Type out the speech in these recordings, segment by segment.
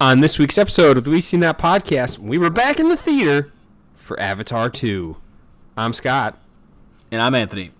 On this week's episode of the We Seen That podcast, we were back in the theater for Avatar 2. I'm Scott. And I'm Anthony.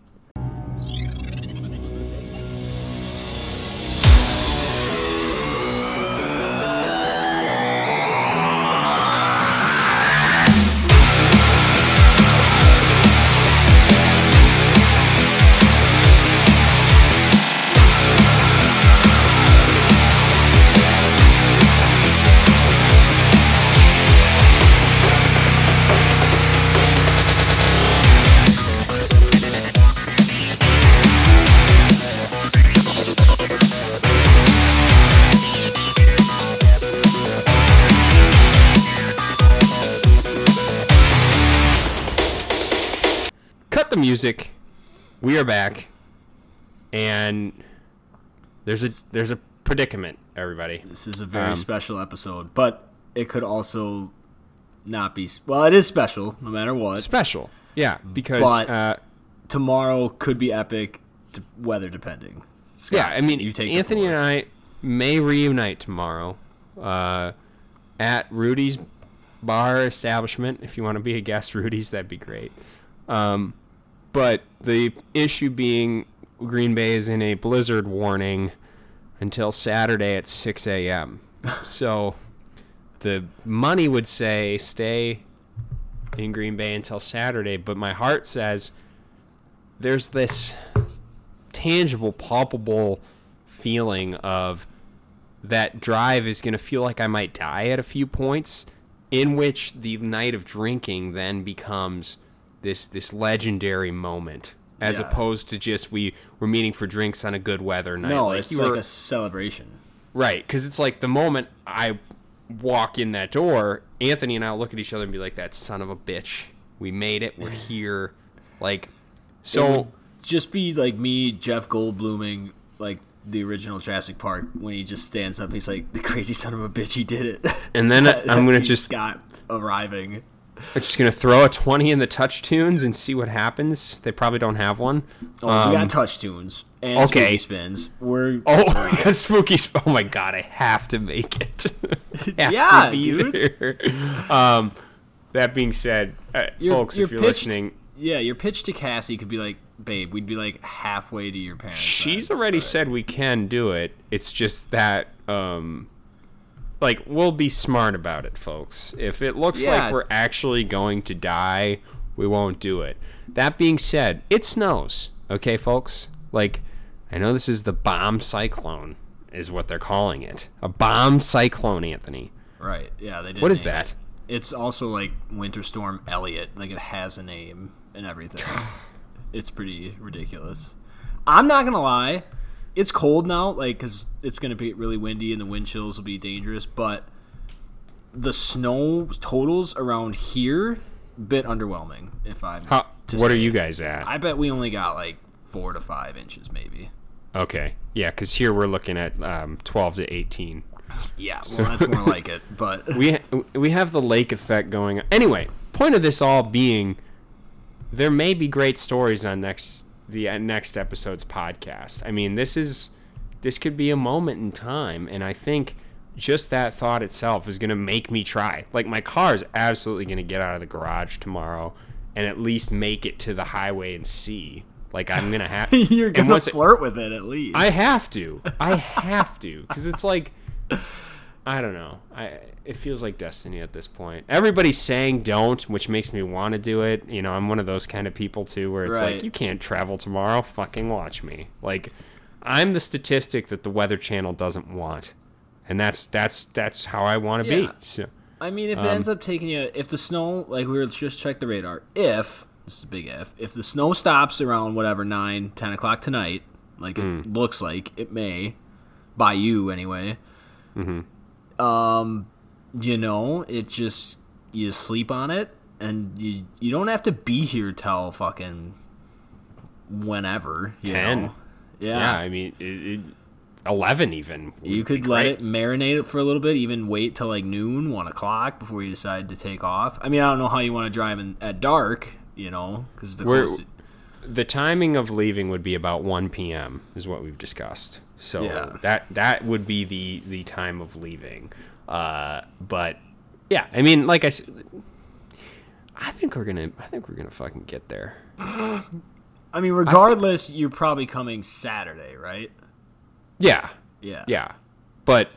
Music. We are back. And there's a there's a predicament, everybody. This is a very Um, special episode, but it could also not be. Well, it is special no matter what. Special. Yeah, because But- uh, Tomorrow could be epic, weather depending. Scott, yeah, I mean you take Anthony and I may reunite tomorrow uh, at Rudy's bar establishment. If you want to be a guest, Rudy's, that'd be great. Um, but the issue being Green Bay is in a blizzard warning until Saturday at 6 a.m. so the money would say stay in Green Bay until Saturday, but my heart says there's this tangible, palpable feeling of that drive is going to feel like I might die at a few points, in which the night of drinking then becomes this this legendary moment, as Yeah. opposed to just we we're meeting for drinks on a good weather night. No, like it's you like were- a celebration. Right, because it's like the moment I walk in that door, Anthony and I look at each other and be like, "That son of a bitch, we made it. We're here." Like, so just be like me, Jeff Goldbluming, like the original Jurassic Park, when he just stands up. He's like, "The crazy son of a bitch, he did it." And then I'm gonna just- Scott arriving. I'm just gonna throw a twenty in the TouchTunes and see what happens. They probably don't have one. Oh, we Um, got TouchTunes and okay. spooky spins. We're Oh, spooky! sp- Oh my god, I have to make it. Yeah, dude. Um, that being said, uh, Your- folks, your if you're pitch- listening, Yeah, your pitch to Cassie could be like, babe, we'd be like halfway to your parents. she's already said we can do it. It's just that, um, like, we'll be smart about it, folks. If it looks Yeah. like we're actually going to die, we won't do it. That being said, it snows. Okay, folks. Like, I know this is the bomb cyclone, is what they're calling it. A bomb cyclone, Anthony. Right. Yeah, they did. What is that? it. It's also like Winter Storm Elliott. Like it has a name and everything. it's pretty ridiculous. I'm not gonna lie. It's cold now, like because it's gonna be really windy and the wind chills will be dangerous. But the snow totals around here bit underwhelming. If I'm How, what are you guys at? I bet we only got like four to five inches, maybe. okay. Yeah, because here we're looking at um, 12 to 18. Yeah, well, that's more like it. But we ha- we have the lake effect going on. Anyway, point of this all being, there may be great stories on next the uh, next episode's podcast. I mean, this is this could be a moment in time, and I think just that thought itself is going to make me try. Like my car is absolutely going to get out of the garage tomorrow and at least make it to the highway and see. Like I'm gonna have. you're once it- flirt with it at least. I have to. I have to because it's like I don't know. I it feels like destiny at this point. Everybody's saying don't, which makes me want to do it. You know, I'm one of those kind of people too, where it's like you can't travel tomorrow. Fucking watch me. Like I'm the statistic that the Weather Channel doesn't want, and that's that's that's how I want to Yeah. be. So I mean, if it Um, ends up taking you, if the snow, like we were just check the radar, if this is a big if, if the snow stops around whatever nine, ten o'clock tonight, like it Hmm. looks like it may, by you anyway. Mm-hmm. Um, you know, it just you sleep on it, and you you don't have to be here till fucking whenever. You 10. know? yeah, Yeah. I mean, it, it, eleven even. You could let it marinate it for a little bit, even wait till like noon, one o'clock before you decide to take off. I mean, I don't know how you want to drive in at dark, you know, because the to, the timing of leaving would be about 1 p.m. is what we've discussed. So Yeah. that that would be the the time of leaving. Uh, but yeah, I mean, like I said, I think we're gonna, I think we're gonna fucking get there. I mean, regardless, you're probably coming Saturday, right? Yeah, Yeah. yeah, but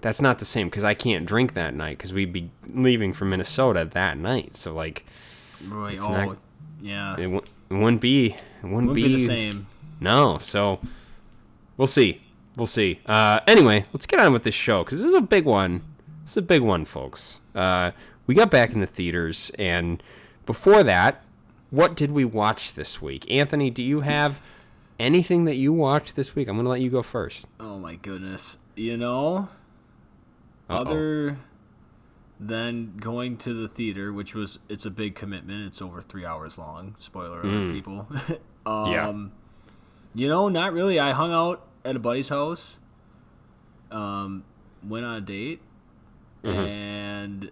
that's not the same because I can't drink that night because we'd be leaving for Minnesota that night. So like, Right. Oh, not- yeah. it, w- it wouldn't be, it wouldn't, Wouldn't be the same. No, so we'll see. We'll see. Uh, anyway, let's get on with this show because this is a big one. It's a big one, folks. Uh, we got back in the theaters, and before that, what did we watch this week? Anthony, do you have anything that you watched this week? I'm going to let you go first. Oh my goodness. You know, Uh-oh. other than going to the theater, which was it's a big commitment. It's over three hours long. Spoiler alert, people. um, Yeah. You know, not really. I hung out at a buddy's house. Um, went on a date and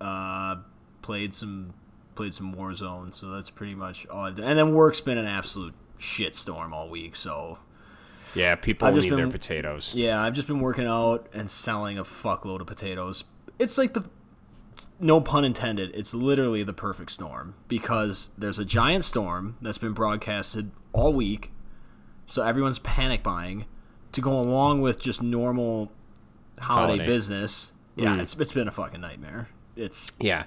uh, played some played some Warzone. So that's pretty much all. I did. And then work's been an absolute shitstorm all week. So Yeah, people I've need just their potatoes. yeah, I've just been working out and selling a fuckload of potatoes. It's like the no pun intended, it's literally the perfect storm because there's a giant storm that's been broadcasted all week. So everyone's panic buying to go along with just normal holiday, Holiday. business. Yeah, Mm. it's it's been a fucking nightmare. It's Yeah.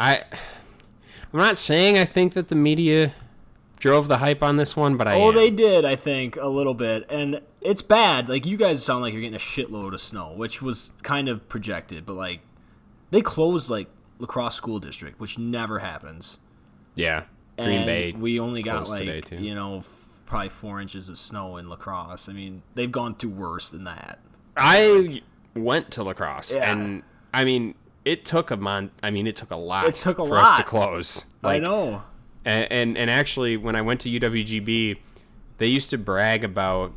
I I'm not saying I think that the media drove the hype on this one, but I Oh, am. they did, I think, a little bit. And it's bad. Like, you guys sound like you're getting a shitload of snow, which was kind of projected, but, like, they closed, like, La Crosse School District, which never happens. Yeah. Green and Bay. we only got, like, you know, probably four inches of snow in La Crosse. I mean, they've gone through worse than that. I went to La Crosse, Yeah. and I mean, it took a month. I mean, it took a lot. It took a for us to lot. close. I know. And, and and actually, when I went to UWGB, they used to brag about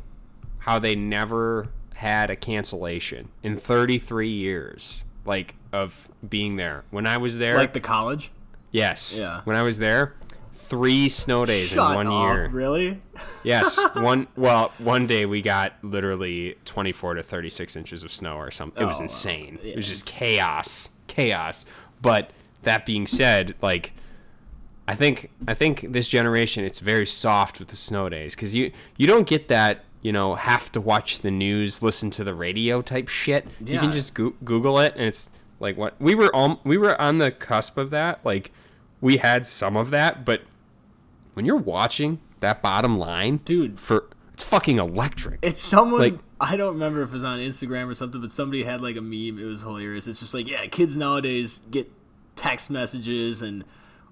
how they never had a cancellation in 33 years, like of being there. When I was there, Like the college? yes, Yeah. When I was there, three snow days Shut in one up. year. Really? Yes, one. Well, one day we got literally 24 to 36 inches of snow or something. It was Oh, insane. Yeah, it was just chaos, chaos. But that being said, like, I think I think this generation it's very soft with the snow days because you you don't get that you know have to watch the news, listen to the radio type shit. You can just go- Google it and it's like what we were on we were on the cusp of that. Like, we had some of that, but when you're watching that bottom line, Dude. for it's fucking electric. It's someone Like- I don't remember if it was on Instagram or something, but somebody had like a meme. It was hilarious. It's just like, yeah, kids nowadays get text messages and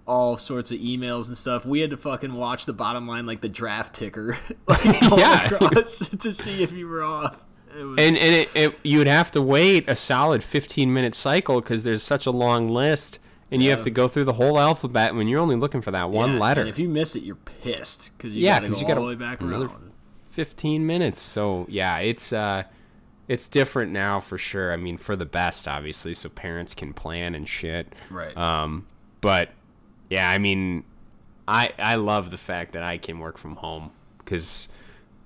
all sorts of emails and stuff. We had to fucking watch the bottom line like the draft ticker, like Yeah. across to see if you were off. Was, and and it, it you'd have to wait a solid 15 minute cycle because there's such a long list, and you have to go through the whole alphabet when you're only looking for that one yeah, letter. And if you miss it, you're pissed because you Yeah, got to 'cause go you all gotta- the way back another around. 15 minutes. So yeah, it's uh, it's different now for sure. I mean, for the best, obviously, so parents can plan and shit. Right. Um, but yeah, I mean, I I love the fact that I can work from home because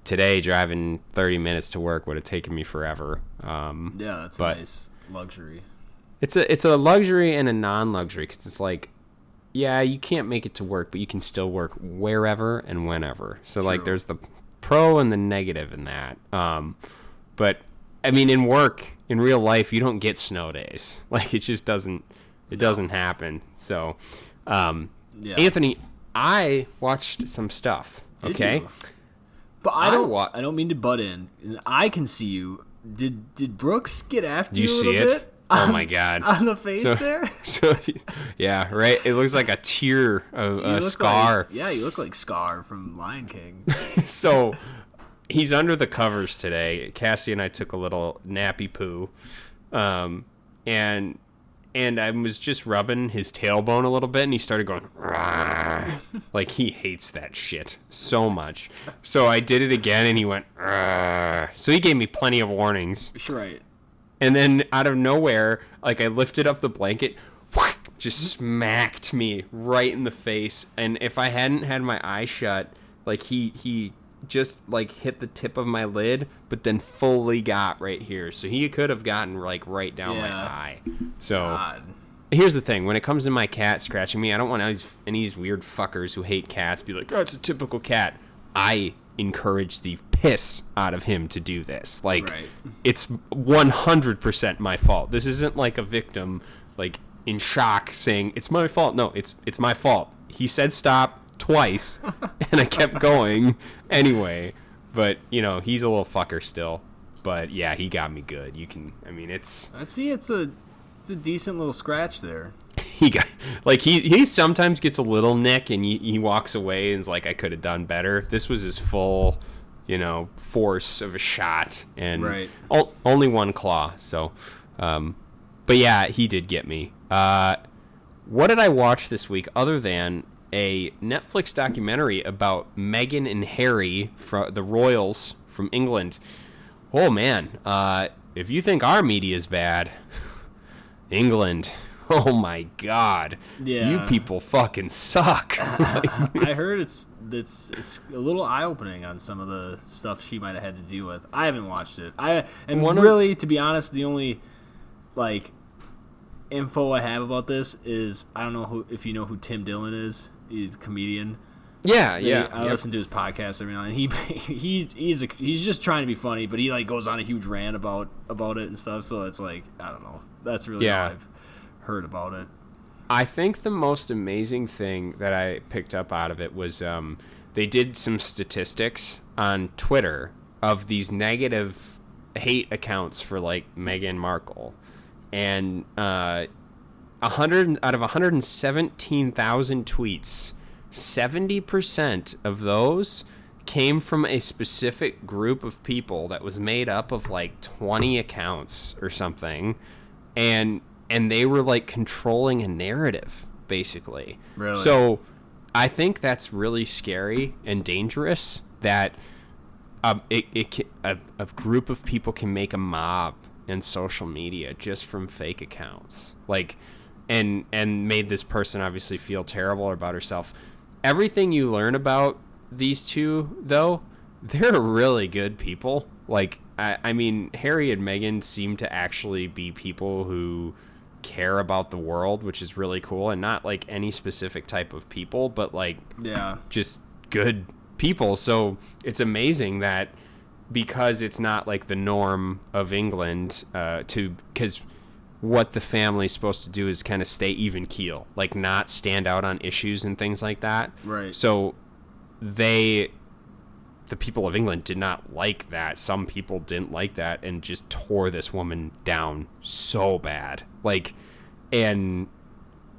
today driving 30 minutes to work would have taken me forever. Um, yeah, that's but- a nice luxury. It's a it's a luxury and a non-luxury because it's like yeah you can't make it to work but you can still work wherever and whenever so like there's the pro and the negative in that um but i mean in work in real life you don't get snow days like it just doesn't it doesn't happen so um Yeah. anthony i watched some stuff okay? But I I don't. wa- I don't mean to butt in. I can see you. Did Did Brooks get after do you? you a see it bit? Oh my god on the face So- there. so yeah right it looks like a tear of a scar Like, yeah, you look like Scar from Lion King. so he's under the covers today. Cassie and I took a little nappy poo, um, and and I was just rubbing his tailbone a little bit, and he started going like he hates that shit so much. So I did it again, and he went. "Rah." So he gave me plenty of warnings, right. And then out of nowhere, like I lifted up the blanket. Just smacked me right in the face, and if I hadn't had my eye shut, like he he just like hit the tip of my lid, but then fully got right here. So he could have gotten like right down my eye. So God. here's the thing: when it comes to my cat scratching me, I don't want any, any of these weird fuckers who hate cats be like, "Oh, it's a typical cat." I encourage the piss out of him to do this. Like, Right. it's 100% my fault. This isn't like a victim, like in shock, saying it's my fault. No, it's it's my fault. He said stop twice, and I kept going anyway. But you know, he's a little fucker still. But yeah, he got me good. You can, I mean, it's I see. It's a it's a decent little scratch there. he got like he he sometimes gets a little nick and he, he walks away and is like I could have done better. This was his full, you know, force of a shot and Right. o- only one claw. So, um, but yeah, he did get me. Uh, what did I watch this week other than a Netflix documentary about Meghan and Harry from the royals from England? Oh man, uh, if you think our media is bad, England. Oh my god. Yeah. You people fucking suck. I heard it's it's it's a little eye opening on some of the stuff she might have had to deal with. I haven't watched it. I and One of- really, to be honest, the only like info I have about this is I don't know who if you know who Tim Dillon is. He's a comedian. yeah, yeah. I yep. listen to his podcast every now and then. He he's he's a, he's just trying to be funny, but he like goes on a huge rant about about it and stuff. So it's like I don't know. That's really Yeah. all I've heard about it. I think the most amazing thing that I picked up out of it was um, they did some statistics on Twitter of these negative hate accounts for like Meghan Markle, and uh, hundred out of 117,000 tweets, 70% of those came from a specific group of people that was made up of like 20 accounts or something. And and they were like controlling a narrative basically. Really? so i think that's really scary and dangerous that um, it, it ca- a, a group of people can make a mob in social media just from fake accounts. Like and and made this person obviously feel terrible about herself. Everything you learn about these two though they're really good people. Like I, I mean harry and meghan seem to actually be people who care about the world which is really cool and not like any specific type of people but like Yeah. just good people. So it's amazing that because it's not like the norm of England uh, to because what the family's supposed to do is kind of stay even keel, like not stand out on issues and things like that. Right. So they the people of England did not like that. Some people didn't like that and just tore this woman down so bad. Like and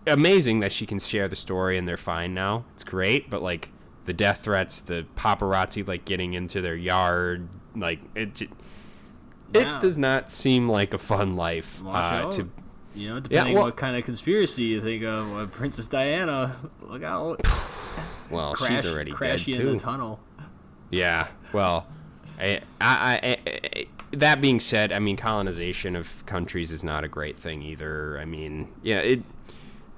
amazing that she can share the story and they're fine now. It's great, but like the death threats, the paparazzi like getting into their yard, like it j- Yeah. it does not seem like a fun life Watch uh, to You know, depending well- what kind of conspiracy you think of, uh, Princess Diana, look out! well, crash, she's already crash dead you too. in the tunnel. Yeah. Well, I, I, I, I, that being said, I mean, colonization of countries is not a great thing either. I mean, yeah, it.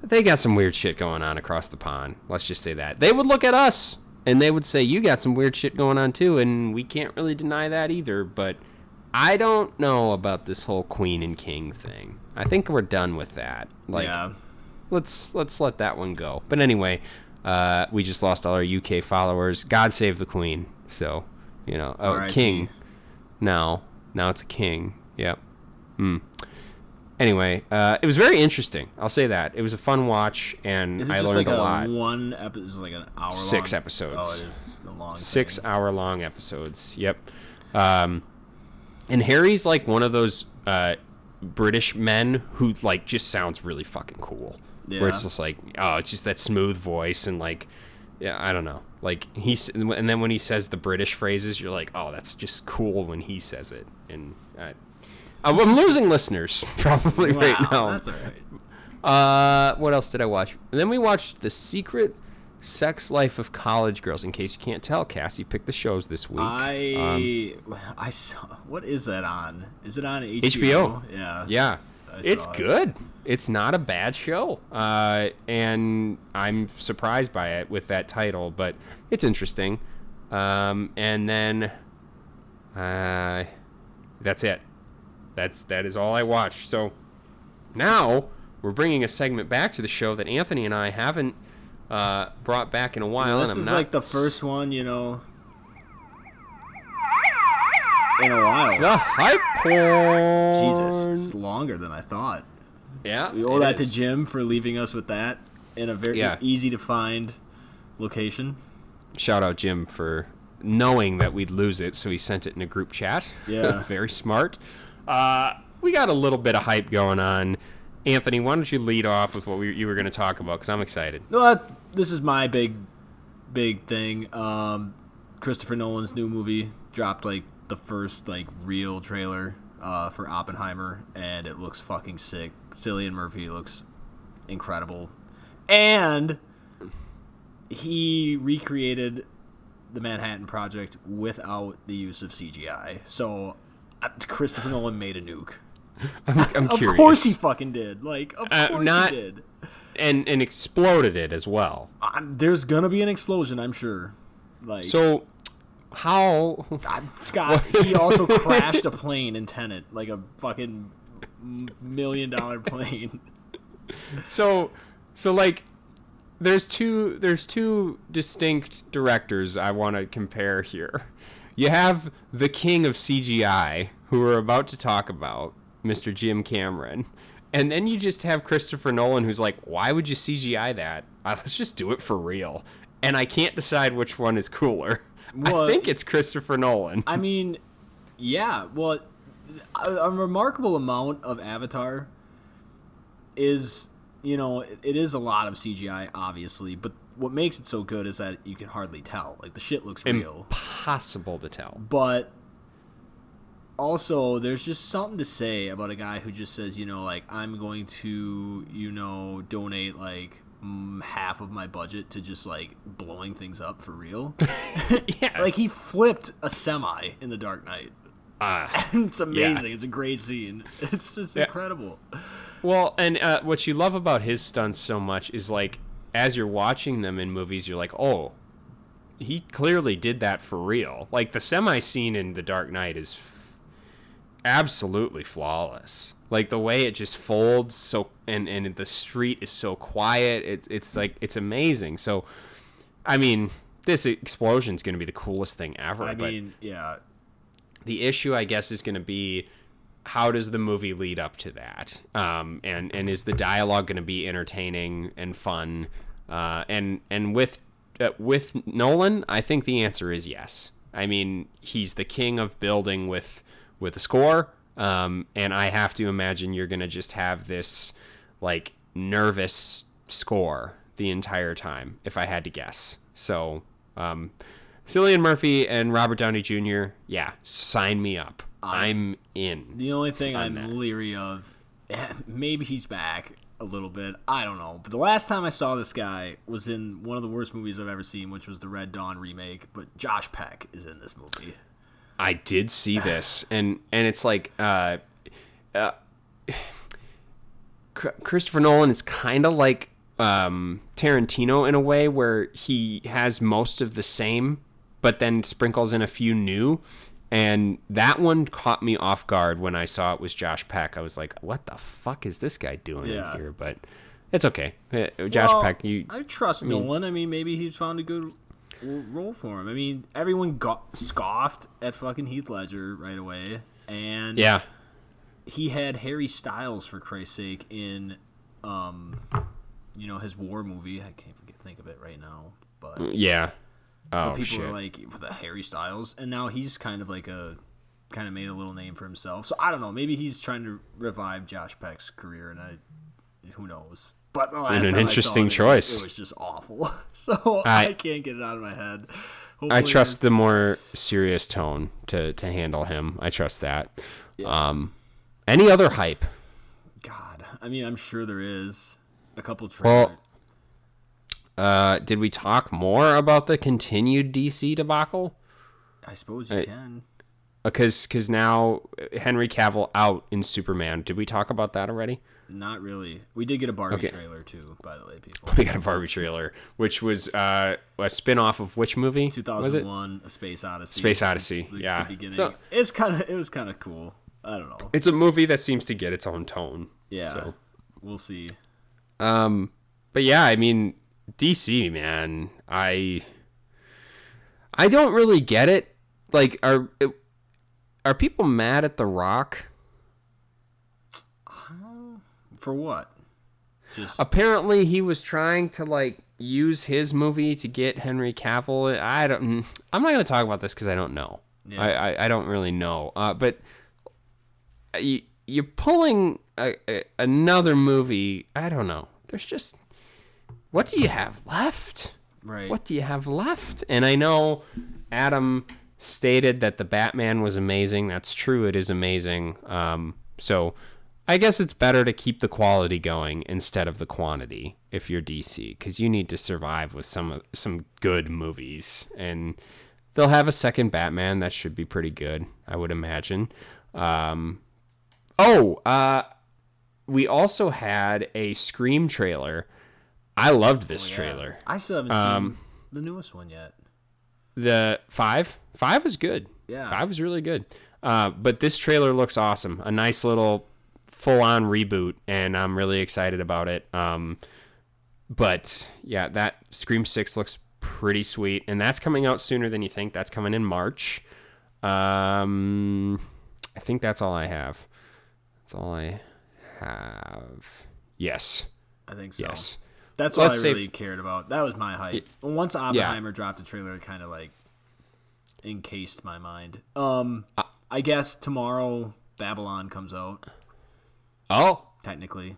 They got some weird shit going on across the pond. Let's just say that they would look at us and they would say, "You got some weird shit going on too," and we can't really deny that either. But I don't know about this whole queen and king thing. I think we're done with that. Like, yeah, let's let's let that one go. But anyway, uh, we just lost all our UK followers. God save the Queen. So, you know, oh, king. Now, now it's a king. Yep. Hmm. Anyway, uh, it was very interesting. I'll say that it was a fun watch, and I just learned like a lot. one episode? Is like an hour? Six long? episodes. Oh, it is a long. Six thing. hour long episodes. Yep. Um, and Harry's like one of those uh, British men who like just sounds really fucking cool. Yeah. Where it's just like, oh, it's just that smooth voice and like, yeah, I don't know. Like he's and then when he says the British phrases, you're like, oh, that's just cool when he says it. And uh, I'm losing listeners probably right Wow, now. That's all right. Uh, what else did I watch? And then we watched The Secret Sex Life of College Girls. In case you can't tell, Cassie picked the shows this week. I Um, I saw. What is that on? Is it on HBO? HBO. Yeah. yeah, I it's saw it. good. It's not a bad show, uh, and I'm surprised by it with that title, but it's interesting. Um, and then, uh, that's it. That's that is all I watched. So now we're bringing a segment back to the show that Anthony and I haven't uh, brought back in a while. this and I'm is not like the first one, you know, in a while. the hype porn. Jesus, it's longer than I thought. Yeah, We owe that to. Jim for leaving us with that in a very Yeah. easy to find location. Shout out Jim for knowing that we'd lose it, so he sent it in a group chat. Yeah. very smart. Uh, we got a little bit of hype going on. Anthony, why don't you lead off with what we, you were going to talk about? Because I'm excited. Well, that's this is my big, big thing. Um, Christopher Nolan's new movie dropped like the first like real trailer uh, for Oppenheimer, and it looks fucking sick. Cillian Murphy looks incredible, and he recreated the Manhattan Project without the use of CGI. So uh, Christopher Nolan made a nuke. I'm, I'm Of curious. course he fucking did. Like, of Uh, course not- he did. and and exploded it as well. I'm, there's gonna be an explosion, I'm sure. Like, So how? God, Scott, he also crashed a plane in Tenet, like a fucking million dollar plane. So so like there's two there's two distinct directors I want to compare here. You have the king of CGI who we're about to talk about, Mr. Jim Cameron. And then you just have Christopher Nolan who's like, "Why would you CGI that? Uh, let's just do it for real." And I can't decide which one is cooler. Well, I think it's Christopher Nolan. I mean, yeah, well, a, a remarkable amount of Avatar is, you know, it, it is a lot of CGI, obviously, but what makes it so good is that you can hardly tell. Like, the shit looks real. Impossible to tell. but also there's just something to say about a guy who just says you know like i'm going to you know donate like half of my budget to just like blowing things up for real yeah. like he flipped a semi in the dark knight Ah. it's amazing it's a great scene it's just Yeah. incredible Well, and uh, what you love about his stunts so much is like as you're watching them in movies, you're like, oh, he clearly did that for real. Like the semi scene in The Dark Knight is f- absolutely flawless. Like the way it just folds so, and and the street is so quiet. It's it's like it's amazing. So, I mean, this explosion is going to be the coolest thing ever. i but mean yeah the issue, I guess, is going to be how does the movie lead up to that? Um, and and is the dialogue going to be entertaining and fun? Uh, and and with uh, with Nolan, I think the answer is yes. I mean, he's the king of building with with a score. Um, and I have to imagine you're going to just have this like nervous score the entire time, if I had to guess. So, um, Cillian Murphy and Robert Downey Jr., yeah, sign me up. I'm in. The only thing I'm that. leery of, maybe he's back a little bit. I don't know. But the last time I saw this guy was in one of the worst movies I've ever seen, which was the Red Dawn remake. But Josh Peck is in this movie. I did see this, and and it's like, uh, uh, Christopher Nolan is kind of like um, Tarantino in a way, where he has most of the same, but then sprinkles in a few new. And that one caught me off guard when I saw it was Josh Peck. I was like, "What the fuck is this guy doing Yeah. here?" But it's okay. Uh, Josh Well, Peck, you I trust Nolan. I mean, maybe he's found a good role for him. I mean, everyone got scoffed at fucking Heath Ledger right away, and yeah. he had Harry Styles for Christ's sake in, um, you know, his war movie. I can't forget, think of it right now, but Yeah. Oh people shit. were like with the Harry Styles, and now he's kind of like a kind of made a little name for himself. So I don't know. Maybe he's trying to revive Josh Peck's career, and I who knows. But the last an time I saw interesting it, it was- choice. It was, just awful. So I, I- can't get it out of my head. I trust the more serious tone to to handle him. I trust that. Um, any other hype? God, I mean, I'm sure there is a couple trailers. Well, Uh, did we talk more about the continued DC debacle? I suppose you I- can. because because now Henry Cavill out in Superman. Did we talk about that already? Not really. We did get a Barbie Okay. trailer too, by the way, people. We got a Barbie trailer, which was uh, a spin off of which movie? 2001: A Space Odyssey. Space Odyssey, the- yeah. The beginning. So- it's kind of it was kind of cool. I don't know. It's a movie that seems to get its own tone. Yeah, So, we'll see. um, but yeah, I mean, DC man, I I don't really get it. Like, are are people mad at The Rock? For what? Just Apparently, he was trying to like use his movie to get Henry Cavill. I don't. I'm not going to talk about this because I don't know. Yeah. I, I I don't really know. Uh, but you you're pulling a, a, another movie. I don't know. There's just what do you have left? right. What do you have left? And I know Adam stated that the Batman was amazing. That's true. It is amazing. Um, so I guess it's better to keep the quality going instead of the quantity if you're DC, because you need to survive with some some good movies, and they'll have a second Batman that should be pretty good, I would imagine. Um, oh, uh, we also had a Scream trailer. I loved this Oh, Yeah. trailer. I still haven't Um, seen the newest one yet. The five, five was good. Yeah. five was really good. Uh, but this trailer looks awesome. A nice little full-on reboot, and I'm really excited about it. Um, but yeah, that Scream Six looks pretty sweet, and that's coming out sooner than you think. That's coming in March. Um, I think that's all I have. That's all I have. Yes. I think so. Yes. That's all I really cared about. That was my hype. Once Oppenheimer dropped the trailer, it kind of like encased my mind. Um, Uh, I guess tomorrow Babylon comes out. Oh, Technically,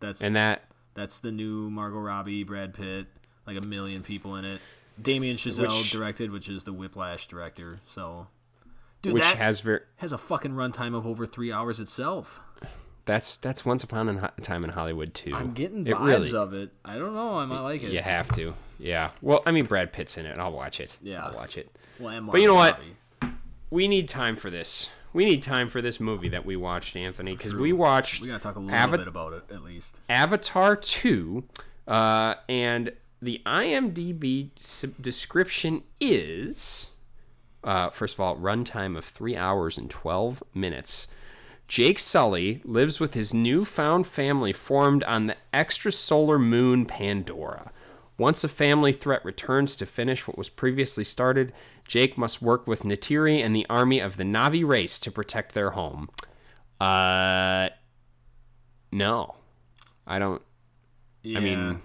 that's and that that's the new Margot Robbie, Brad Pitt, like a million people in it. Damien Chazelle Which- directed, which is the Whiplash director. So, dude, which that has ver- has a fucking runtime of over three hours itself. That's that's Once Upon a Time in Hollywood too. I'm getting It vibes really- of it. I don't know. I might like it. You have to. Yeah. Well, I mean, Brad Pitt's in it. I'll watch it. Yeah. I'll watch it. Well, But you know Margot what? We need time for this. We need time for this movie that we watched, Anthony, because we watched We gotta talk a little Ava- bit about it at least. Avatar 2, uh, and the IMDb description is uh, first of all, runtime of three hours and 12 minutes. Jake Sully lives with his newfound family formed on the extrasolar moon Pandora. Once a family threat returns to finish what was previously started, Jake must work with Neytiri and the army of the Na'vi race to protect their home. Uh, no, I don't. Yeah, I mean,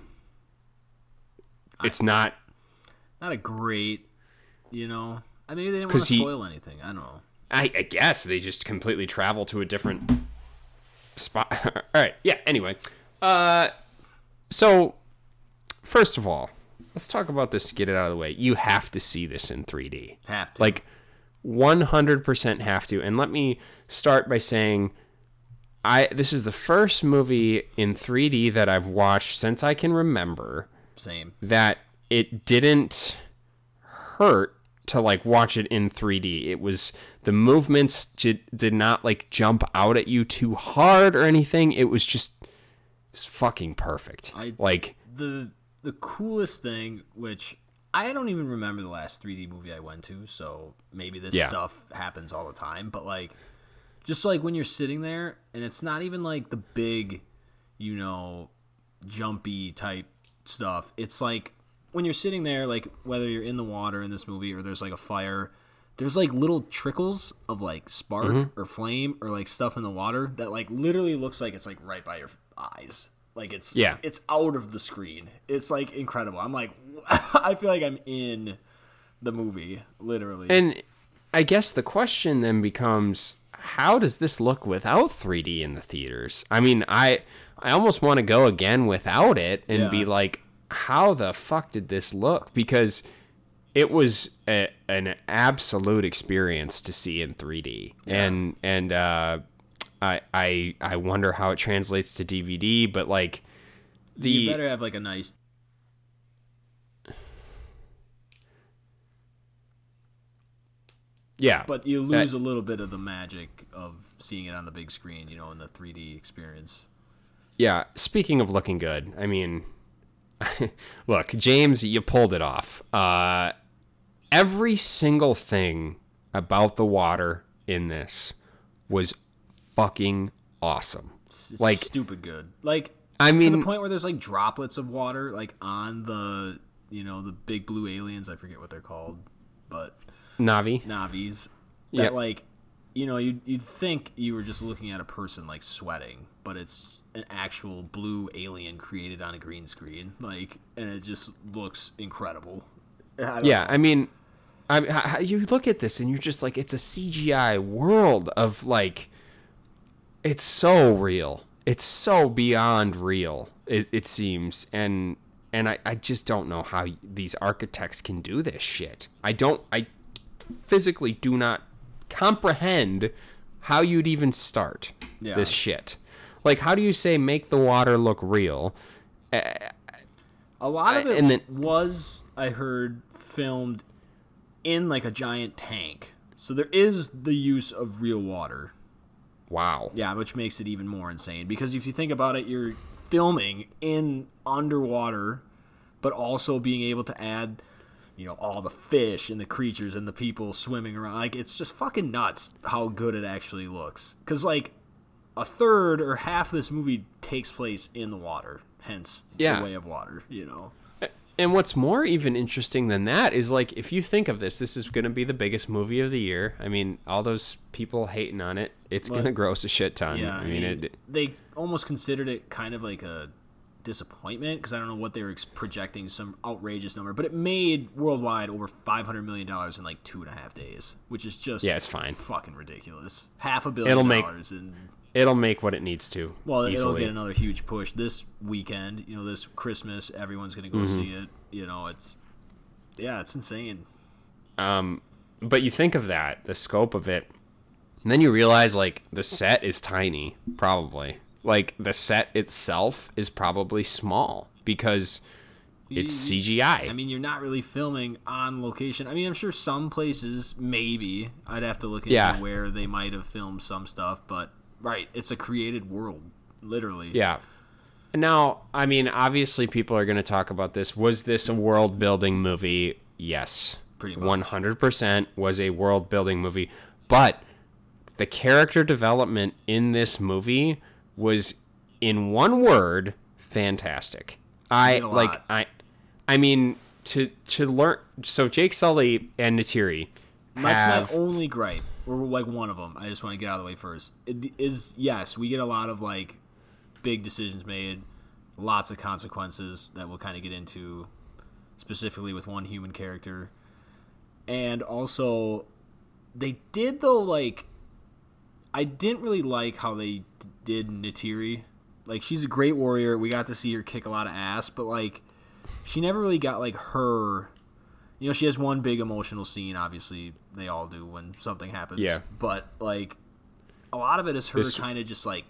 it's not. not a great, you know. I mean, they didn't want to he- spoil anything. I don't know. I, I guess they just completely travel to a different spot. all right. Yeah. Anyway, uh, so first of all, let's talk about this to get it out of the way. You have to see this in 3D. Have to. Like 100% have to. And let me start by saying I this is the first movie in 3D that I've watched since I can remember Same. that it didn't hurt to like watch it in 3D. It was the movements did, did not like jump out at you too hard or anything. It was just it was fucking perfect. I- like the the coolest thing, which I don't even remember the last 3D movie I went to, so maybe this Yeah. stuff happens all the time. But like, just like when you're sitting there, and it's not even like the big, you know, jumpy type stuff. It's like when you're sitting there, like whether you're in the water in this movie or there's like a fire. There's like little trickles of like spark Mm-hmm. or flame or like stuff in the water that like literally looks like it's like right by your eyes. Like it's Yeah. it's out of the screen. It's like incredible. I'm like, I feel like I'm in the movie, literally. and I guess the question then becomes how does this look without 3D in the theaters? I mean, I I almost want to go again without it and Yeah. be like how the fuck did this look? Because it was a, an absolute experience to see in 3D, and and uh, I I I wonder how it translates to DVD. But like the you better have like a nice. Yeah, But you lose a little bit of the magic of seeing it on the big screen, you know, in the 3D experience. Yeah, speaking of looking good, I mean, look, James, you pulled it off. Uh, every single thing about the water in this was fucking awesome. It's Like- stupid good. Like I mean, to the point where there's like droplets of water like on the you know the big blue aliens. I forget what they're called, but Na'vi. Na'vis. That Yep. like you know you you'd think you were just looking at a person like sweating, but it's an actual blue alien created on a green screen. Like and it just looks incredible. I Yeah, I mean, I, I, you look at this and you're just like, it's a CGI world of like, it's so real. It's so beyond real. It, it seems, and and I, I just don't know how these architects can do this shit. I don't. I physically do not comprehend how you'd even start Yeah. this shit. Like, how do you say make the water look real? A lot of it then- was, I heard, filmed in like a giant tank. So there is the use of real water. Wow. Yeah, which makes it even more insane because if you think about it, you're filming in underwater, but also being able to add, you know, all the fish and the creatures and the people swimming around. Like it's just fucking nuts how good it actually looks. Cuz like a third or half of this movie takes place in the water, hence Yeah. the way of water, you know. And what's more even interesting than that is like if you think of this, this is going to be the biggest movie of the year. I mean, all those people hating on it, it's going to gross a shit ton. Yeah, I mean, it, they almost considered it kind of like a disappointment because I don't know what they were ex- projecting some outrageous number, but it made worldwide over five hundred million dollars in like two and a half days, which is just Yeah, it's fine. fucking ridiculous. Half a 1000000000 It'll make- dollars and it'll make what it needs to. well, it'll get another huge push this weekend. You know, this Christmas, everyone's gonna go Mm-hmm. see it. You know, it's yeah, it's insane. Um, but you think of that, the scope of it, and then you realize like the set is tiny, probably. Like the set itself is probably small because it's You- CGI. I mean, you're not really filming on location. I mean, I'm sure some places maybe I'd have to look into Yeah. where they might have filmed some stuff, but right, it's a created world, literally. Yeah. Now, I mean, obviously, people are going to talk about this. Was this a world building movie? Yes. Pretty much. 100% was a world building movie. But the character development in this movie was, in one word, fantastic. I like, lot. I, I mean, to to learn. So Jake Sully and Neytiri That's my only gripe, or like one of them. I just want to get out of the way first. It is yes, we get a lot of like big decisions made, lots of consequences that we'll kind of get into, specifically with one human character, and also they did though like I didn't really like how they did Neytiri. Like she's a great warrior. We got to see her kick a lot of ass, but like she never really got like her you know, she has one big emotional scene. Obviously, they all do when something happens. Yeah. But like, a lot of it is her This- kind of just like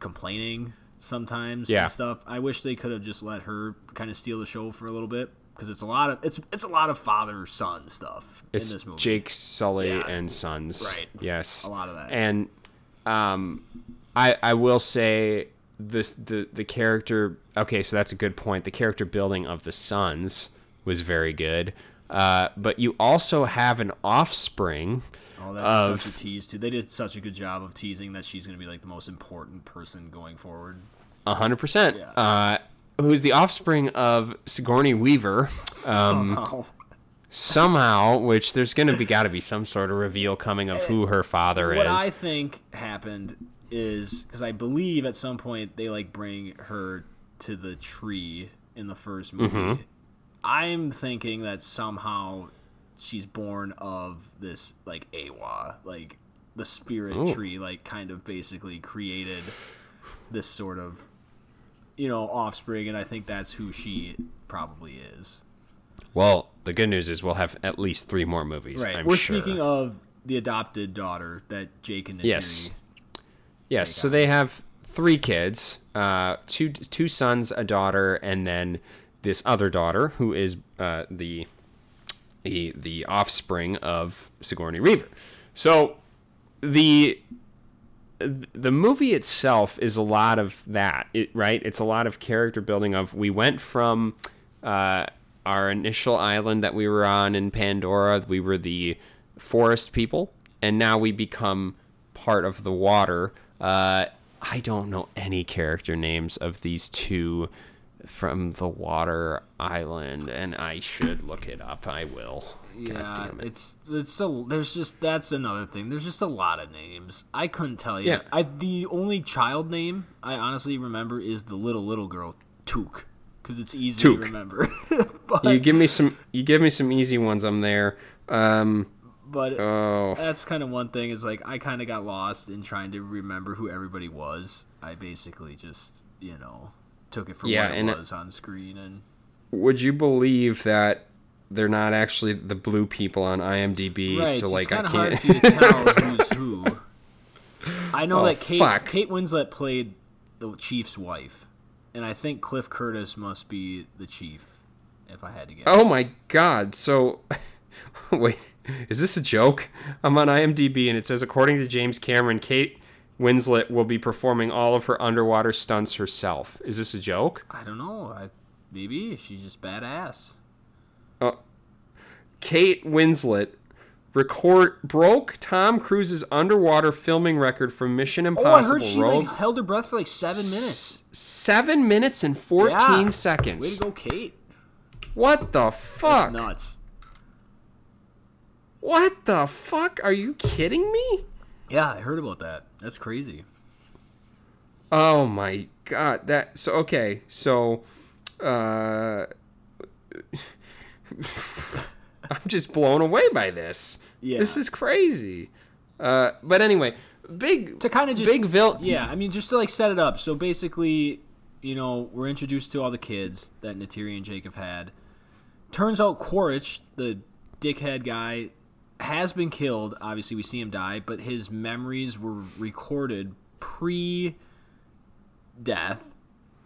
complaining sometimes Yeah. and stuff. I wish they could have just let her kind of steal the show for a little bit because it's a lot of it's it's a lot of father son stuff it's in this movie. Jake Sully Yeah. and Sons. Right. Yes. A lot of that. And um, I I will say this the the character. Okay, so that's a good point. The character building of the Sons was very good. Uh, but you also have an offspring. Oh, that's of- such a tease too. They did such a good job of teasing that she's going to be like the most important person going forward. A hundred percent. Uh, who's the offspring of Sigourney Weaver? Um, Somehow. Somehow, which there's gonna be got to be some sort of reveal coming of who her father what is. What I think happened is because I believe at some point they like bring her to the tree in the first movie. Mm-hmm. I'm thinking that somehow she's born of this like Eywa, like the spirit Ooh. tree, like kind of basically created this sort of you know offspring, and I think that's who she probably is. Well, the good news is we'll have at least three more movies. Right. I'm We're sure. speaking of the adopted daughter that Jake and Neytiri. Yes. Yes, so on. they have three kids, uh, two two sons, a daughter, and then this other daughter who is uh, the the the offspring of Sigourney Weaver. So the the movie itself is a lot of that, it, right? It's a lot of character building. Of we went from uh, our initial island that we were on in Pandora, we were the forest people, and now we become part of the water. Uh, I don't know any character names of these two from the water island, and I should look it up. I will. Yeah, it. it's it's so there's just that's another thing. There's just a lot of names. I couldn't tell you. Yeah. I the only child name I honestly remember is the little little girl Took because it's easy Took. to remember. but, You give me some. You give me some easy ones. I'm there. Um, but oh, that's kind of one thing is like I kind of got lost in trying to remember who everybody was. I basically just you know took it for Yeah, what it was on screen and would you believe that they're not actually the blue people on IMDb? right. so so like it's I kind of hard can't. for you to tell who's who. I know Oh, that Kate fuck. Kate Winslet played the chief's wife, and I think Cliff Curtis must be the chief. If I had to guess. oh my god! So, wait, is this a joke? I'm on IMDb and it says according to James Cameron, Kate Winslet will be performing all of her underwater stunts herself. Is this a joke? I don't know. I maybe she's just badass. Uh, Kate Winslet record broke Tom Cruise's underwater filming record for Mission Impossible. Oh, I heard she Rogue. like held her breath for like seven minutes. S- seven minutes and 14 Yeah. seconds. Way to go, Kate. What the That's fuck? nuts. What the fuck? Are you kidding me? Yeah, I heard about that. That's crazy. Oh my god. That so okay. So uh I'm just blown away by this. Yeah. This is crazy. Uh but anyway, big to kind of just big vil Yeah, I mean, just to like set it up. So basically, you know, we're introduced to all the kids that Neytiri and Jake have had. Turns out Quaritch, the dickhead guy, has been killed. Obviously, we see him die, but his memories were recorded pre death.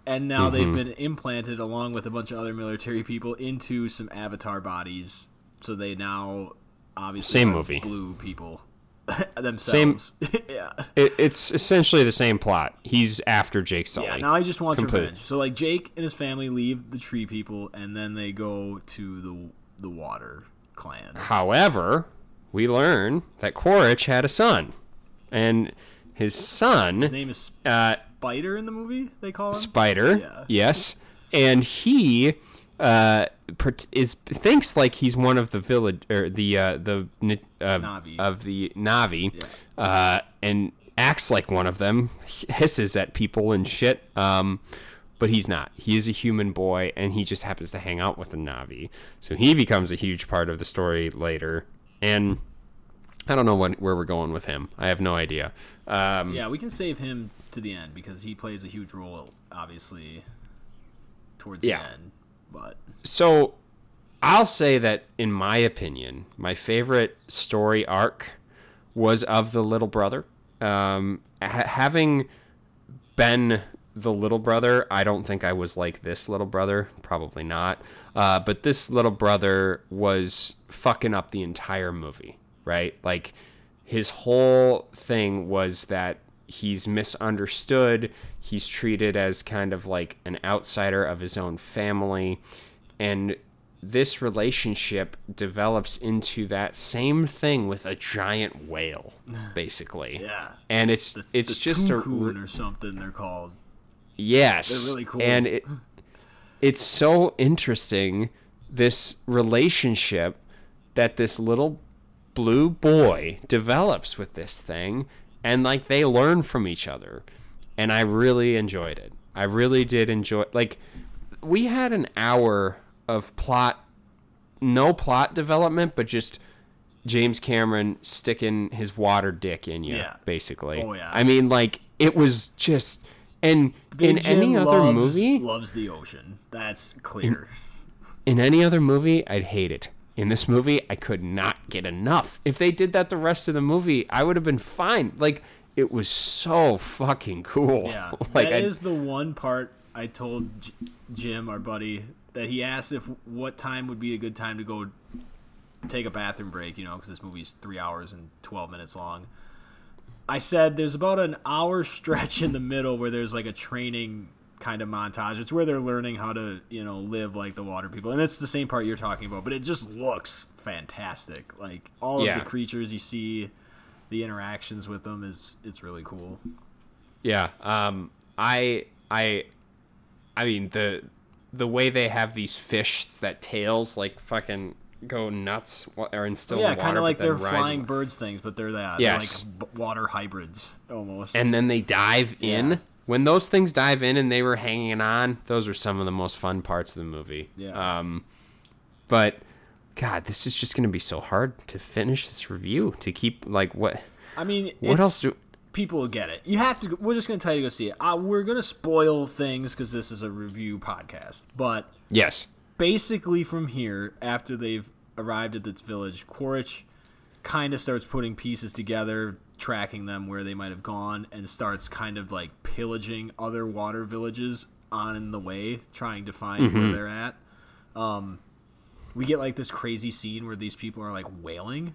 And now they've Mm-hmm. been implanted along with a bunch of other military people into some avatar bodies. So they now obviously Same movie. blue people themselves. Same, yeah. It, it's essentially the same plot. He's after Jake Sully. Yeah, now he just wants Complete. revenge. So like Jake and his family leave the tree people, and then they go to the the water clan. However, we learn that Quaritch had a son, and his son His name is uh, Spider in the movie. They call him. Spider, Yeah. yes, and he uh, is thinks like he's one of the village or the uh, the uh, Na'vi. of the Na'vi, uh, and acts like one of them, hisses at people and shit. Um, but he's not. He is a human boy, and he just happens to hang out with the Na'vi. So he becomes a huge part of the story later. And I don't know what, where we're going with him. I have no idea. Um, yeah, we can save him to the end because he plays a huge role, obviously, towards Yeah. the end. But So I'll say that, in my opinion, my favorite story arc was of the little brother. Um, ha- having been the little brother, I don't think I was like this little brother. Probably not. Uh, but this little brother was fucking up the entire movie, right? Like, his whole thing was that he's misunderstood. He's treated as kind of like an outsider of his own family. And this relationship develops into that same thing with a giant whale, basically. yeah, And it's it's the just a or something they're called. Yes. They're really cool. And it, it's so interesting this relationship that this little blue boy develops with this thing and like they learn from each other. And I really enjoyed it. I really did enjoy like we had an hour of plot no plot development but just James Cameron sticking his water dick in you, Yeah. basically. Oh, yeah. I mean, like it was just and in Jim any other loves, movie, loves the ocean. That's clear. in any other movie, I'd hate it. In this movie, I could not get enough. If they did that the rest of the movie, I would have been fine. Like it was so fucking cool. Yeah, like that I, is the one part I told J- Jim, our buddy, that he asked if what time would be a good time to go take a bathroom break, you know, because this movie's three hours and twelve minutes long. I said there's about an hour stretch in the middle where there's like a training kind of montage. It's where they're learning how to, you know, live like the water people. And it's the same part you're talking about, but it just looks fantastic. Like all Yeah. of the creatures you see, the interactions with them is it's really cool. Yeah. Um. I. I. I mean the the way they have these fish that tails like fucking go nuts or instill yeah, in the water, Yeah, kind of like they're flying birds things, but they're that. Yes. They're like b- water hybrids almost. and then they dive in. Yeah. When those things dive in and they were hanging on, those were some of the most fun parts of the movie. Yeah. Um, but God, this is just going to be so hard to finish this review to keep like what I mean, what else do people will get it. You have to. We're just gonna tell you to go see it. Uh, we're gonna spoil things because this is a review podcast. But Yes. basically, from here, after they've arrived at this village, Quaritch kind of starts putting pieces together, tracking them where they might have gone, and starts kind of like pillaging other water villages on the way, trying to find where they're at. Um, we get like this crazy scene where these people are like wailing.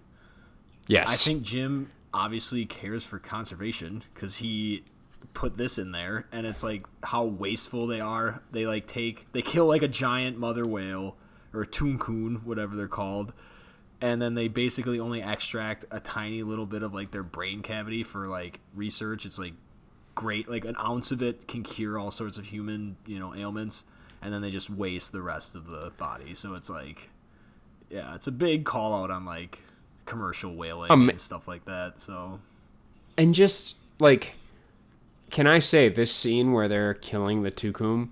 Yes. I think Jim obviously cares for conservation because he put this in there, and it's like how wasteful they are. They like take they kill like a giant mother whale or a tulkun, whatever they're called, and then they basically only extract a tiny little bit of like their brain cavity for like research. It's like great, like an ounce of it can cure all sorts of human you know ailments, and then they just waste the rest of the body. So it's like yeah, it's a big call out on like commercial whaling Um, and stuff like that. So and just like can i say this scene where they're killing the tulkun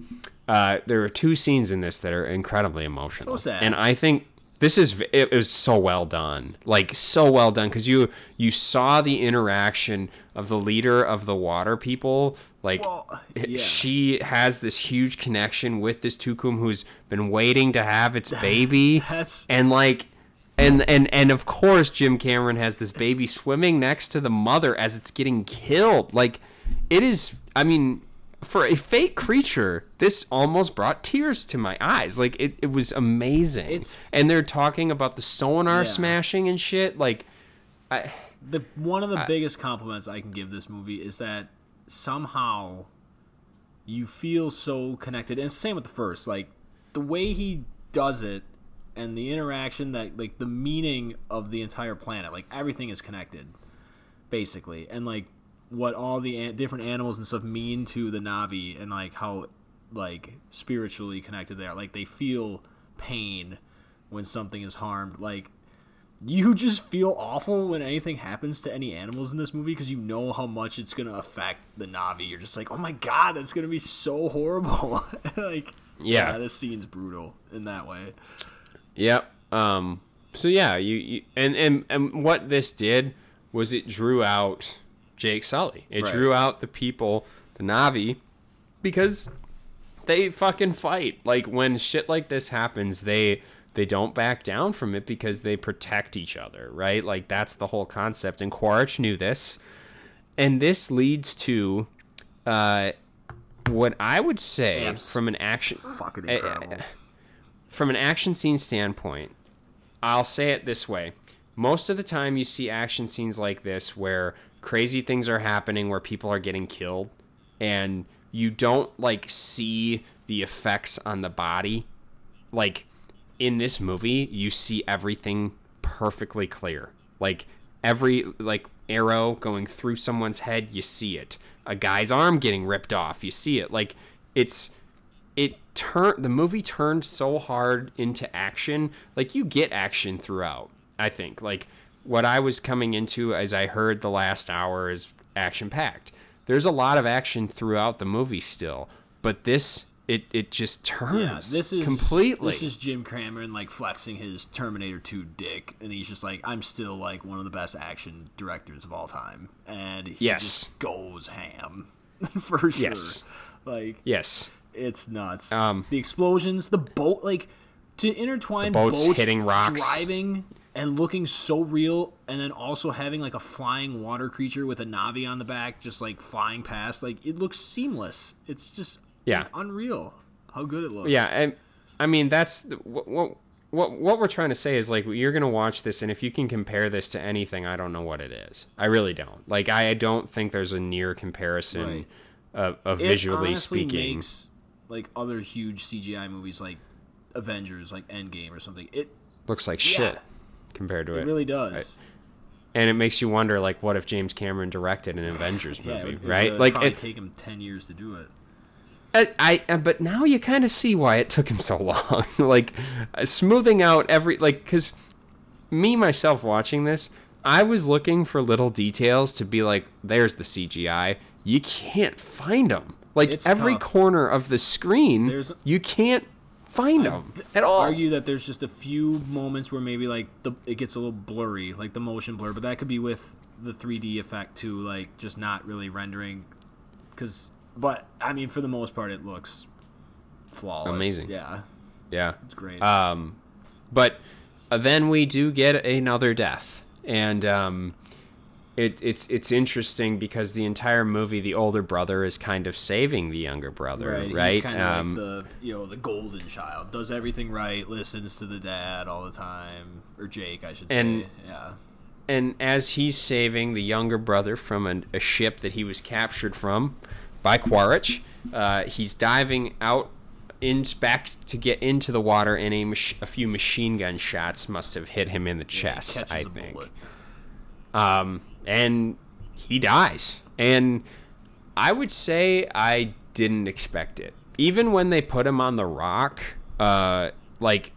uh, there are two scenes in this that are incredibly emotional So sad. and i think this is it was so well done like so well done because you you saw the interaction of the leader of the water people like Well, yeah. she has this huge connection with this tulkun who's been waiting to have its baby and like and and and of course Jim Cameron has this baby swimming next to the mother as it's getting killed. Like it is I mean for a fake creature, this almost brought tears to my eyes. Like it, it was amazing. It's- and they're talking about the sonar Yeah. smashing and shit. Like I the one of the biggest compliments I can give this movie is that somehow you feel so connected. And it's the same with the first. Like the way he does it and the interaction that like the meaning of the entire planet, like everything is connected basically. And like what all the an- different animals and stuff mean to the Na'vi and like how like spiritually connected they are. Like they feel pain when something is harmed. Like you just feel awful when anything happens to any animals in this movie because you know how much it's gonna affect the Na'vi. You're just like, oh my god, that's gonna be so horrible. like, Yeah. this scene's brutal in that way. Yep. Um. So yeah, you, you and and and what this did was it drew out Jake Sully. It Right. drew out the people, the Na'vi, because they fucking fight. Like when shit like this happens, they they don't back down from it because they protect each other, right? Like that's the whole concept. And Quaritch knew this, and this leads to, uh, what I would say from an action Fucking incredible. from an action scene standpoint, I'll say it this way. Most of the time, you see action scenes like this where crazy things are happening, where people are getting killed, and you don't like see the effects on the body. Like in this movie, you see everything perfectly clear. Like every like arrow going through someone's head, you see it. A guy's arm getting ripped off, you see it. Like it's it turned the movie turned so hard into action like you get action throughout i think like what i was coming into as i heard the last hour is action packed there's a lot of action throughout the movie still but this it it just turns Yeah, this is completely This is Jim Cameron like flexing his Terminator 2 dick, and he's just like, I'm still like one of the best action directors of all time, and he Yes. just goes ham for sure. Yes. Like yes It's nuts. Um, the explosions, the boat, like to intertwine boats boats hitting rocks. driving and looking so real, and then also having like a flying water creature with a Na'vi on the back, just like flying past. Like it looks seamless. It's just Yeah. unreal how good it looks. Yeah, and I mean that's what, what what what we're trying to say is like you're gonna watch this, and if you can compare this to anything, I don't know what it is. I really don't. Like I don't think there's a near comparison Right. of, of visually speaking. makes like other huge CGI movies like Avengers, like Endgame or something. It Looks like Yeah. shit compared to it it. really does. and it makes you wonder, like, what if James Cameron directed an Avengers Yeah, it movie, would- it right? would Like, probably it, take him ten years to do it. I, I, uh, but now you kind of see why it took him so long. like, uh, smoothing out every, like, because me myself watching this, I was looking for little details to be like, there's the CGI. You can't find them. Like It's every tough. corner of the screen, There's- you can't find them at all. Argue that there's just a few moments where maybe like the it gets a little blurry, like the motion blur, but that could be with the 3D effect too, like just not really rendering. Because, but I mean, for the most part, it looks flawless. Amazing. Yeah, yeah. it's great. Um, but uh, then we do get another death, and um, it, it's it's interesting because the entire movie, the older brother is kind of saving the younger brother, right? right. He's kind of Um, like the you know the golden child, does everything right, listens to the dad all the time, or Jake, I should say. And- yeah, and as he's saving the younger brother from an, a ship that he was captured from by Quaritch, uh, he's diving out in back to get into the water, and a, mach- a few machine gun shots must have hit him in the chest. catches I think. um, and he dies. And I would say I didn't expect it. Even when they put him on the rock, uh, like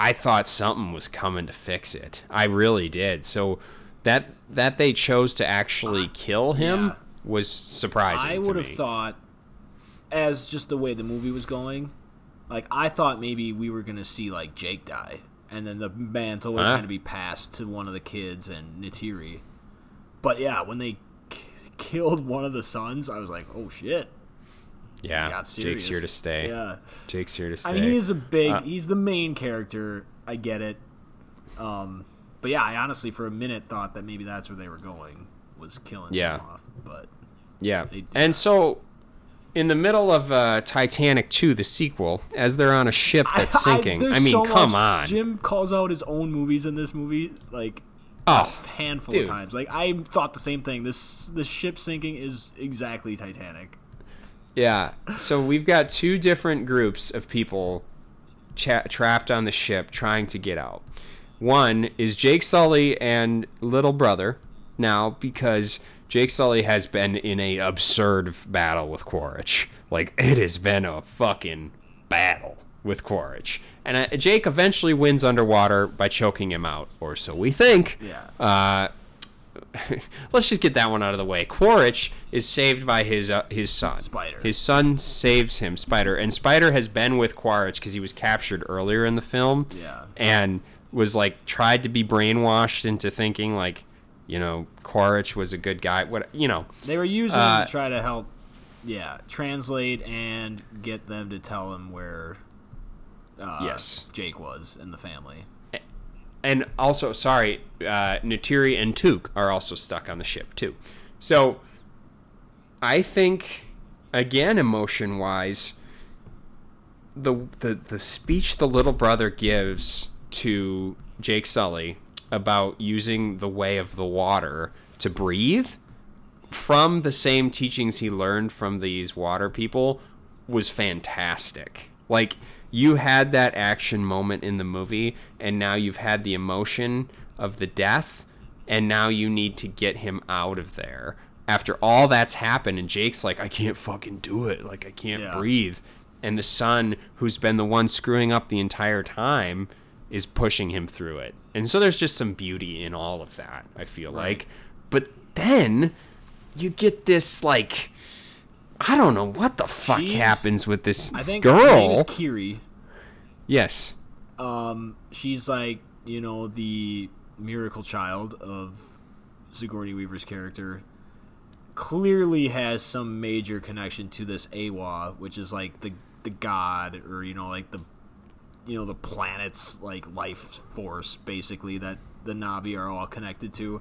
I thought something was coming to fix it. I really did. So that that they chose to actually kill him Yeah. was surprising. I would have thought, as just the way the movie was going, like I thought maybe we were gonna see like Jake die, and then the mantle was Huh? going to be passed to one of the kids and Neytiri. But yeah, when they k- killed one of the sons, I was like, oh shit, Yeah. Jake's here to stay. Yeah, Jake's here to stay. I mean he's a big, Uh, he's the main character. I get it. Um, but yeah, I honestly for a minute thought that maybe that's where they were going was killing Yeah. him off, but. Yeah. And so, in the middle of uh, Titanic 2, the sequel, as they're on a ship that's sinking, I, there's mean, so come much- on. Jim calls out his own movies in this movie like oh, a handful dude. of times. Like I thought the same thing. This the ship sinking is exactly Titanic. yeah. So we've got two different groups of people cha- trapped on the ship trying to get out. One is Jake Sully and little brother now because Jake Sully has been in a absurd battle with Quaritch. Like it has been a fucking battle with Quaritch. And uh, Jake eventually wins underwater by choking him out, or so we think. Yeah. Uh, let's just get that one out of the way. Quaritch is saved by his uh, his son. Spider. His son saves him, Spider, and Spider has been with Quaritch because he was captured earlier in the film. Yeah. And was like tried to be brainwashed into thinking like, you know, Quaritch was a good guy. What you know? They were using Uh, him to try to help yeah, translate and get them to tell him where uh, Yes. Jake was in the family. and also sorry, uh, Neytiri and Tuk are also stuck on the ship too. So I think again, emotion wise, the the the speech the little brother gives to Jake Sully about using the way of the water to breathe from the same teachings he learned from these water people was fantastic. Like you had that action moment in the movie and now you've had the emotion of the death and now you need to get him out of there. After all that's happened and Jake's like I can't fucking do it. Like I can't Yeah. breathe. And the son who's been the one screwing up the entire time is pushing him through it. And so there's just some beauty in all of that, I feel Right. like. But then you get this like I don't know what the fuck She's- happens with this I think her name is girl. Kiri. Yes. Um, she's like you know the miracle child of Sigourney Weaver's character. Clearly has some major connection to this Eywa, which is like the the god or you know like the you know the planet's like life force basically that the Na'vi are all connected to.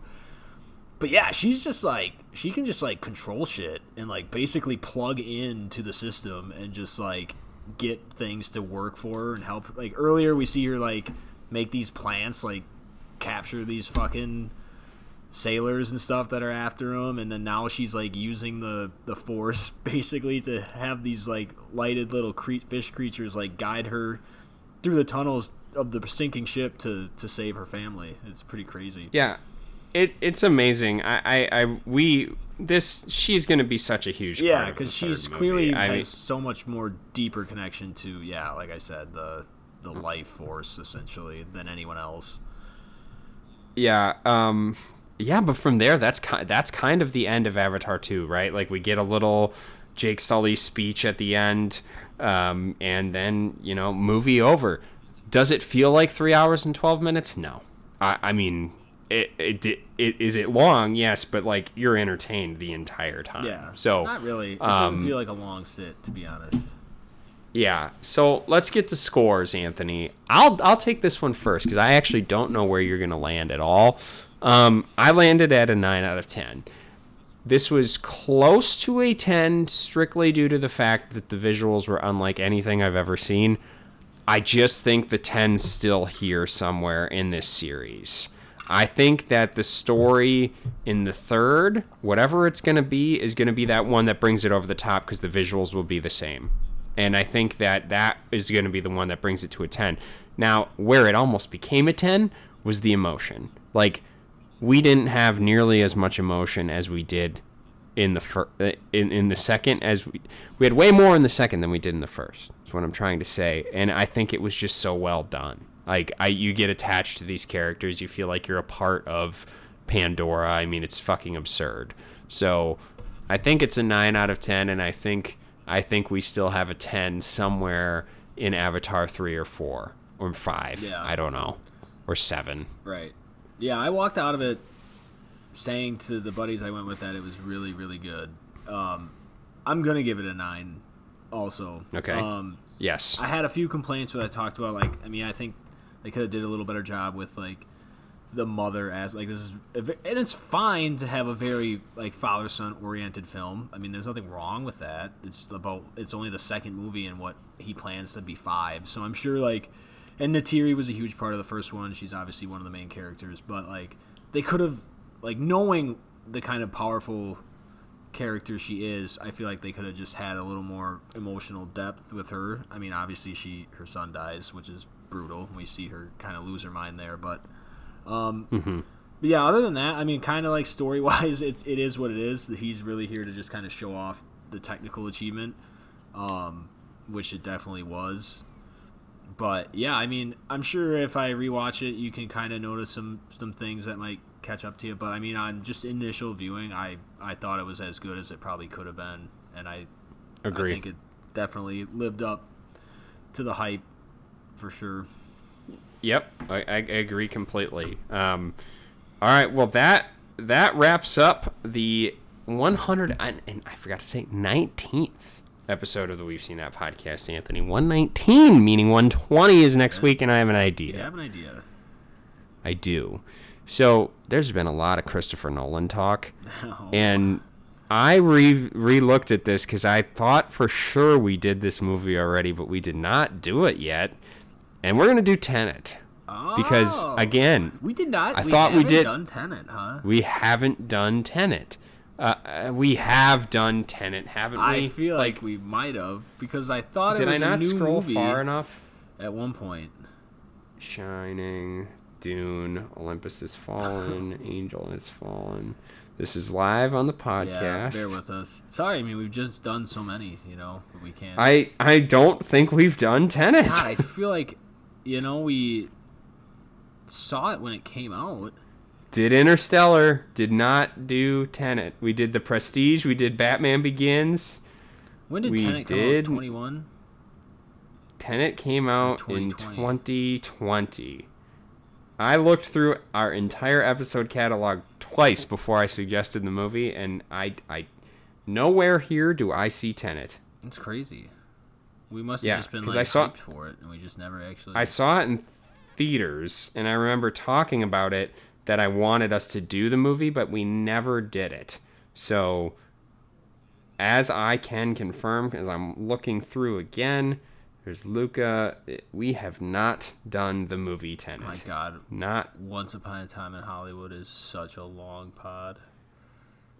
But yeah, she's just like she can just like control shit and like basically plug into the system and just like get things to work for her and help. Like earlier, we see her like make these plants like capture these fucking sailors and stuff that are after him and then now she's like using the the force basically to have these like lighted little cre- fish creatures like guide her through the tunnels of the sinking ship to to save her family. It's pretty crazy. Yeah, it it's amazing. I I, I we this she's gonna be such a huge yeah because she's clearly I has so much more deeper connection to yeah like i said the the life force essentially than anyone else. Yeah um yeah but from there that's kind that's kind of the end of Avatar 2 right? Like we get a little Jake Sully speech at the end um and then you know movie over. Does it feel like three hours and 12 minutes? No. I I mean it, it, it is it long yes but like you're entertained the entire time yeah so not really it um, doesn't feel like a long sit to be honest Yeah. So let's get to scores, Anthony. I'll I'll take this one first because I actually don't know where you're gonna land at all. Um, I landed at a nine out of ten. This was close to a ten, strictly due to the fact that the visuals were unlike anything I've ever seen. I just think the 10's still here somewhere in this series. I think that the story in the third, whatever it's going to be, is going to be that one that brings it over the top because the visuals will be the same. And I think that that is going to be the one that brings it to a 10. Now, where it almost became a 10 was the emotion. Like, we didn't have nearly as much emotion as we did in the fir- uh, in in the second as we we had way more in the second than we did in the first. That's what I'm trying to say, and I think it was just so well done. Like I, you get attached to these characters, you feel like you're a part of Pandora. I mean, it's fucking absurd. So, I think it's a nine out of ten, and I think I think we still have a ten somewhere in Avatar three or four or five. Yeah. I don't know, or seven. Right. Yeah, I walked out of it saying to the buddies I went with that it was really, really good. Um, I'm gonna give it a nine. Also. Okay. Um, Yes. I had a few complaints when I talked about like I mean I think they could have did a little better job with like the mother as like this is and it's fine to have a very like father son oriented film. I mean there's nothing wrong with that. It's about it's only the second movie and what he plans to be five. So I'm sure like and Neytiri was a huge part of the first one. She's obviously one of the main characters, but like they could have like knowing the kind of powerful character she is, I feel like they could have just had a little more emotional depth with her. I mean, obviously she her son dies, which is brutal. We see her kind of lose her mind there, but um but yeah, other than that, I mean, kind of like story wise, it, it is what it is. He's really here to just kind of show off the technical achievement, um, which it definitely was. But yeah, I mean, I'm sure if I rewatch it, you can kind of notice some some things that might catch up to you. But I mean, on just initial viewing, I I thought it was as good as it probably could have been, and I Agree. I think it definitely lived up to the hype for sure. Yep, I, I I agree completely. Um, all right, well that that wraps up the 100 and, and I forgot to say 19th episode of the We've Seen That podcast, Anthony. 119, meaning 120 is next week, and I have an idea. You have an idea? I do. So there's been a lot of Christopher Nolan talk, Oh. and I re re looked at this because I thought for sure we did this movie already, but we did not do it yet, and we're gonna do Tenet because Oh. again we did not. I we thought we haven't did- done Tenet, huh? we haven't done Tenet. Uh, uh, we have done Tenet, haven't we? I feel like, we might have because I thought did it I was not a new one. Did I not scroll movie far enough? at one point. Shining, Dune, Olympus has fallen, Angel has fallen. This is live on the podcast. Yeah, bear with us. Sorry, I mean we've just done so many, you know, we can't. I I don't think we've done Tenet. God, I feel like, you know, we saw it when it came out. Did Interstellar, did not do Tenet. We did The Prestige, we did Batman Begins. When did We Tenet come did- out? Twenty one. Tenet came out in 2020. 2020. I looked through our entire episode catalog twice before I suggested the movie, and I, I, nowhere here do I see Tenet. It's crazy. We must have Yeah, just been like I saw- hyped for it, and we just never actually. I saw it in theaters, and I remember talking about it that I wanted us to do the movie, but we never did it. So, as I can confirm, as I'm looking through again, There's Luca. Eh, we have not done the movie My Tenet. God, Not Once Upon a Time in Hollywood is such a long pod.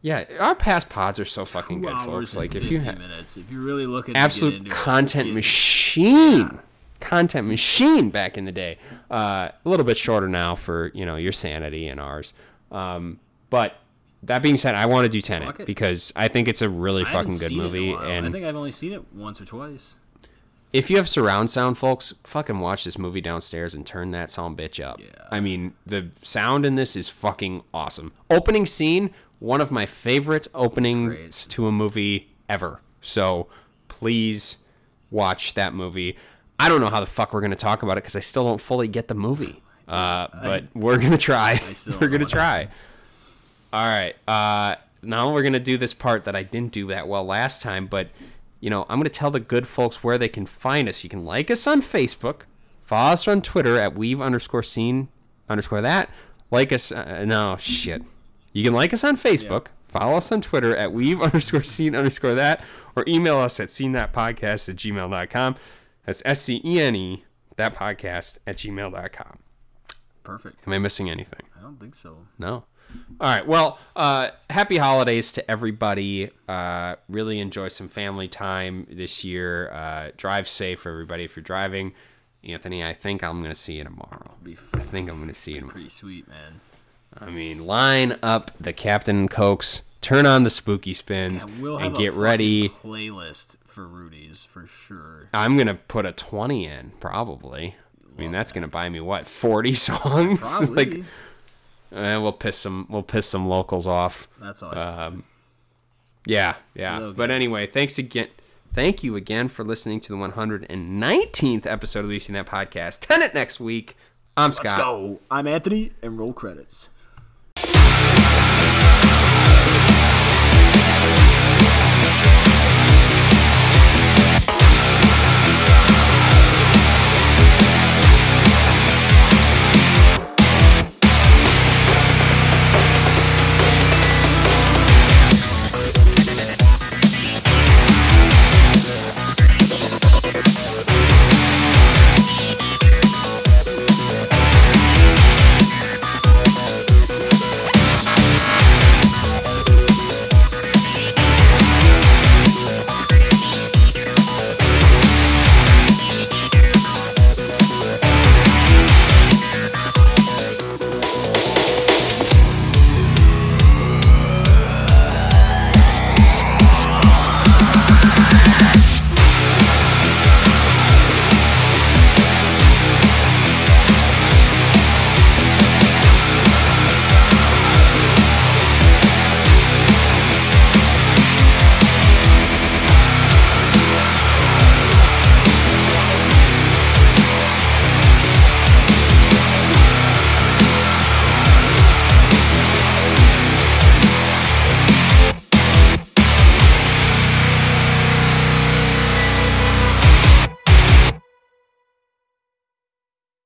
Yeah. Our past pods are so fucking Two good, folks. Like if you have minutes, if you're really looking, absolute it, content get- machine, content machine back in the day. Uh, a little bit shorter now for you know your sanity and ours. Um, but that being said, I want to do Tenet it. because I think it's a really I fucking good seen it in a movie. And I think I've only seen it once or twice. if you have surround sound, folks, fucking watch this movie downstairs and turn that sound bitch up. Yeah. I mean, the sound in this is fucking awesome. Opening scene, one of my favorite openings to a movie ever. So please watch that movie. I don't know how the fuck we're gonna talk about it because I still don't fully get the movie. Uh, but we're gonna try. we're gonna try. All right. Uh, now we're gonna do this part that I didn't do that well last time, but you know I'm gonna tell the good folks where they can find us. You can like us on Facebook, follow us on Twitter at weave underscore scene underscore that. Like us. Uh, no shit. You can like us on Facebook, follow us on Twitter at weave underscore scene underscore that, or email us at scene that podcast at gmail.com. That's S C E N E that podcast at gmail.com. Perfect. Am I missing anything? I don't think so. No. All right. Well, uh, happy holidays to everybody. Uh, really enjoy some family time this year. Uh, drive safe, everybody. If you're driving, Anthony, I think I'm going to see you tomorrow. Be I think I'm going to see you tomorrow. pretty sweet, man. I mean, line up the Captain and Cokes, turn on the spooky spins, Yeah, we'll and get ready. Playlist for Rudy's for sure. I'm going to put a 20 in, probably. I mean, that's going to buy me what 40 songs. Probably. like, eh, we'll piss some we'll piss some locals off. That's always Um, yeah, yeah. But anyway, thanks again. Thank you again for listening to the 119th episode of We've Seen That podcast. Tenet next week. I'm Let's Scott. go. I'm Anthony, and roll credits.